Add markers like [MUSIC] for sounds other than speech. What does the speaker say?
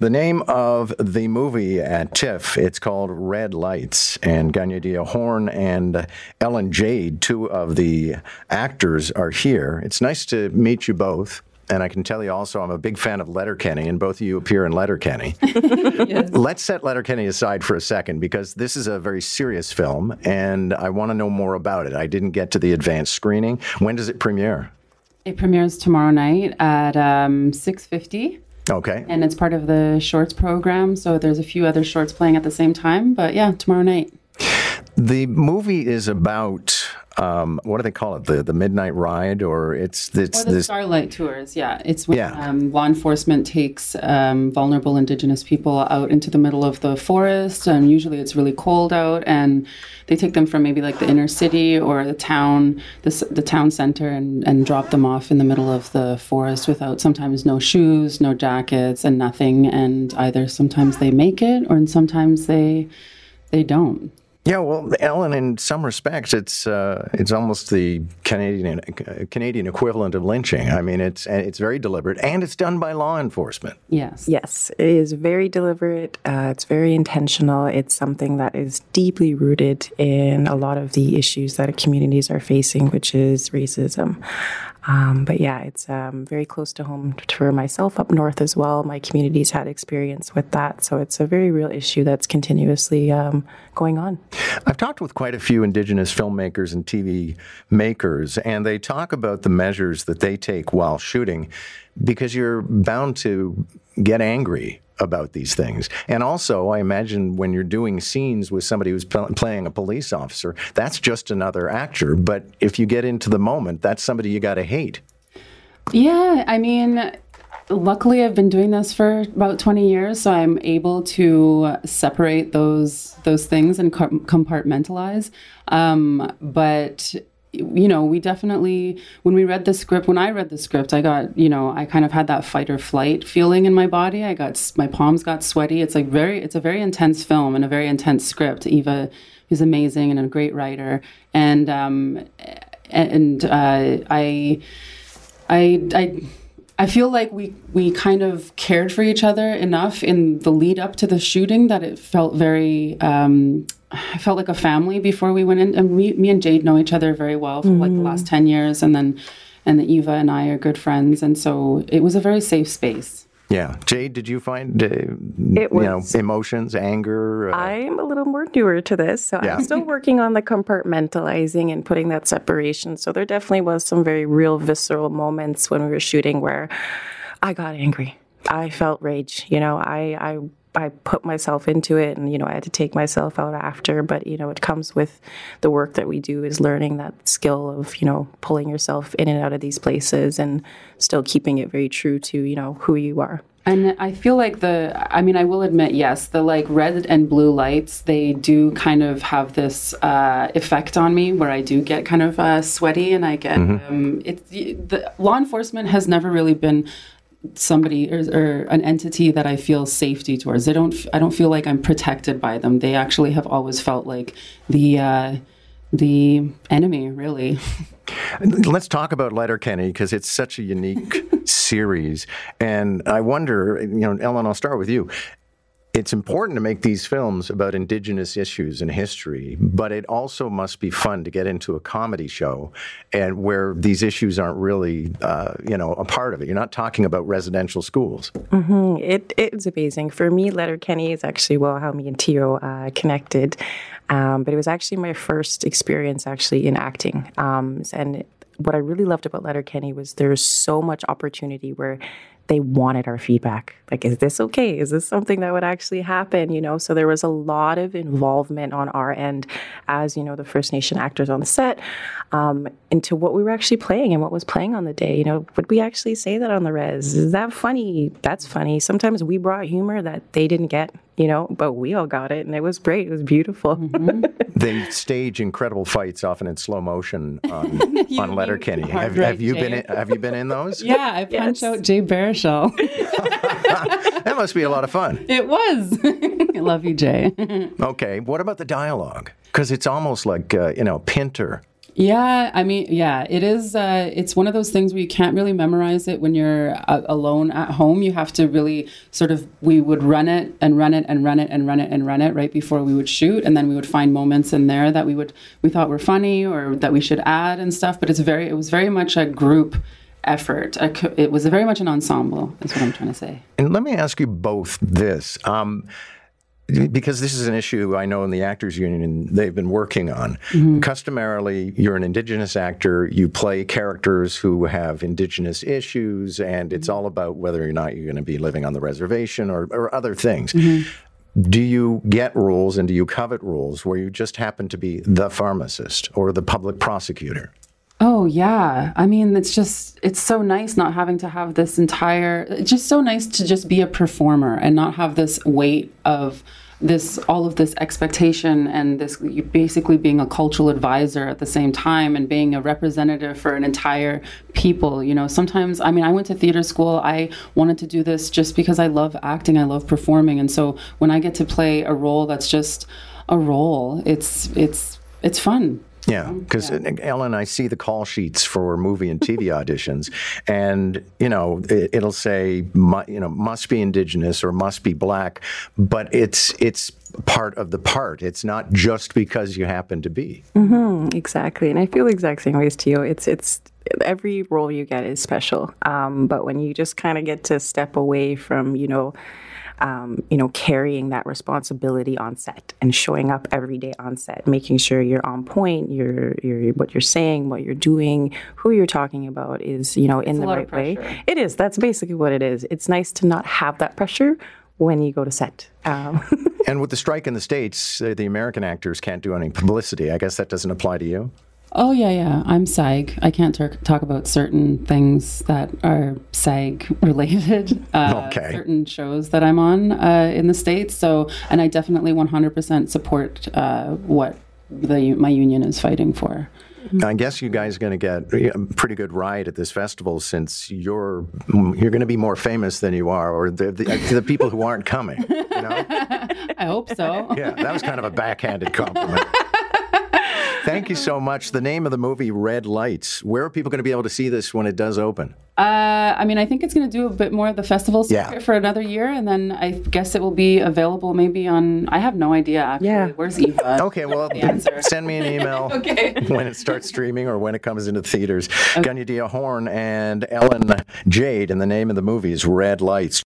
The name of the movie at TIFF, it's called Redlights, and Kaniehtiio Horn and Ellyn Jade, two of the actors, are here. It's nice to meet you both. And I can tell you also, I'm a big fan of Letterkenny, and both of you appear in Letterkenny. [LAUGHS] yes. Let's set Letterkenny aside for a second because this is a very serious film, and I want to know more about it. I didn't get to the advanced screening. When does it premiere? It premieres tomorrow night at um, 6.50. Okay. And it's part of the shorts program, so there's a few other shorts playing at the same time. But yeah, tomorrow night. The movie is about um, what do they call it? The the midnight ride, or it's it's or the this... starlight tours. Yeah, it's when yeah. Um, law enforcement takes um, vulnerable Indigenous people out into the middle of the forest, and usually it's really cold out, and they take them from maybe like the inner city or the town, the, the town center, and and drop them off in the middle of the forest without sometimes no shoes, no jackets, and nothing, and either sometimes they make it or and sometimes they they don't. Yeah, well, Ellyn, in some respects, it's uh, it's almost the Canadian uh, Canadian equivalent of lynching. I mean, it's it's very deliberate, and it's done by law enforcement. Yes, yes, it is very deliberate. Uh, it's very intentional. It's something that is deeply rooted in a lot of the issues that communities are facing, which is racism. Um, but yeah, it's um, very close to home for myself up north as well. My community's had experience with that, so it's a very real issue that's continuously um, going on. I've talked with quite a few Indigenous filmmakers and TV makers, and they talk about the measures that they take while shooting because you're bound to get angry about these things. And also, I imagine when you're doing scenes with somebody who's pl- playing a police officer, that's just another actor. But if you get into the moment, that's somebody you got to hate. Yeah, I mean, luckily I've been doing this for about 20 years, so I'm able to separate those those things and compartmentalize. Um, but you know, we definitely, when we read the script, when I read the script, I got, you know, I kind of had that fight or flight feeling in my body. I got, my palms got sweaty. It's like very, it's a very intense film and a very intense script. Eva is amazing and a great writer. And, um, and, uh, I, I, I, I feel like we we kind of cared for each other enough in the lead up to the shooting that it felt very um, I felt like a family before we went in. And we, me and Jade know each other very well for mm-hmm. like the last 10 years. And then, and the Eva and I are good friends. And so it was a very safe space. Yeah. Jade, did you find, uh, it was, you know, emotions, anger? Uh, I'm a little more newer to this. So yeah. I'm still working on the compartmentalizing and putting that separation. So there definitely was some very real visceral moments when we were shooting where I got angry. I felt rage. You know, I, I I put myself into it and you know I had to take myself out after but you know it comes with the work that we do is learning that skill of you know pulling yourself in and out of these places and still keeping it very true to you know who you are and I feel like the, I mean, I will admit, yes, the like red and blue lights, they do kind of have this uh, effect on me where I do get kind of uh, sweaty and I get, mm-hmm. um, it's, the law enforcement has never really been somebody or, or, an entity that I feel safety towards. I don't I don't feel like I'm protected by them. They actually have always felt like the uh, the enemy, really. [LAUGHS] Let's talk about Letterkenny because it's such a unique [LAUGHS] series, and I wonder, you know, Ellyn, I'll start with you it's important to make these films about indigenous issues and history, but it also must be fun to get into a comedy show and where these issues aren't really, uh, you know, a part of it. You're not talking about residential schools. Mm-hmm. It, it's amazing. For me, Letterkenny is actually, well, how me and Tio uh, connected. Um, but it was actually my first experience actually in acting. Um, and what I really loved about Letterkenny was there's so much opportunity where they wanted our feedback. Like, is this okay? Is this something that would actually happen? You know, so there was a lot of involvement on our end as, you know, the First Nation actors on the set um, into what we were actually playing and what was playing on the day. You know, would we actually say that on the res? Is that funny? That's funny. Sometimes we brought humor that they didn't get you know, but we all got it and it was great. It was beautiful. Mm-hmm. [LAUGHS] they stage incredible fights often in slow motion on, [LAUGHS] on Letterkenny. Have, right, have, you Jay. been in, have you been in those? [LAUGHS] Yeah, I punched yes. out Jay Baruchel. [LAUGHS] that must be a lot of fun. It was. I love you, Jay. okay, what about the dialogue? Because it's almost like, uh, you know, Pinter Yeah, I mean, yeah, it is. Uh, it's one of those things where you can't really memorize it when you're uh, alone at home. You have to really sort of. We would run it and run it and run it and run it and run it right before we would shoot, and then we would find moments in there that we would we thought were funny or that we should add and stuff. But it's very. It was very much a group effort. It was very much an ensemble. Is what I'm trying to say. And let me ask you both this. Um, because this is an issue I know in the Actors Union they've been working on. Mm-hmm. Customarily, you're an Indigenous actor, you play characters who have Indigenous issues, and it's all about whether or not you're going to be living on the reservation or, or other things. Mm-hmm. Do you get roles and do you covet roles where you just happen to be the pharmacist or the public prosecutor? Oh yeah. I mean, it's just it's so nice not having to have this entire it's just so nice to just be a performer and not have this weight of this all of this expectation and this basically being a cultural advisor at the same time and being a representative for an entire people you know? Sometimes i mean i went to theater school. I wanted to do this just because i love acting. I love performing. And so when i get to play a role that's just a role it's it's it's fun yeah, because yeah. Ellyn, I see the call sheets for movie and TV [LAUGHS] auditions, and you know it, will say you know must be indigenous or must be black, but it's it's part of the part. It's not just because you happen to be. Mm-hmm, exactly, and I feel the exact same ways to you. It's it's every role you get is special, um, but when you just kind of get to step away from you know um, you know, carrying that responsibility on set and showing up every day on set, making sure you're on point, you're, you're what you're saying, what you're doing, who you're talking about is, you know, in it's the right way. It is. That's basically what it is. It's nice to not have that pressure when you go to set. Um. [LAUGHS] and with the strike in the States, uh, the American actors can't do any publicity. I guess that doesn't apply to you? Oh yeah, yeah. I'm SAG. I can't ter- talk about certain things that are SAG related. [LAUGHS] Uh, okay. Certain shows that I'm on uh, in the states. So, and I definitely 100% support uh, what the my union is fighting for. I guess you guys are going to get a pretty good ride at this festival since you're you're going to be more famous than you are, or the the, the people who aren't coming. You know? [LAUGHS] I hope so. Yeah, that was kind of a backhanded compliment. [LAUGHS] Thank you so much. The name of the movie, Redlights. Where are people going to be able to see this when it does open? Uh, I mean, I think it's going to do a bit more of the festival circuit yeah. for another year, and then I guess it will be available maybe on. I have no idea actually. Yeah. Where's Eva? [LAUGHS] okay, well, [LAUGHS] send me an email [LAUGHS] okay. when it starts streaming or when it comes into theaters. Okay. Kaniehtiio Horn and Ellyn Jade, and the name of the movie is Redlights.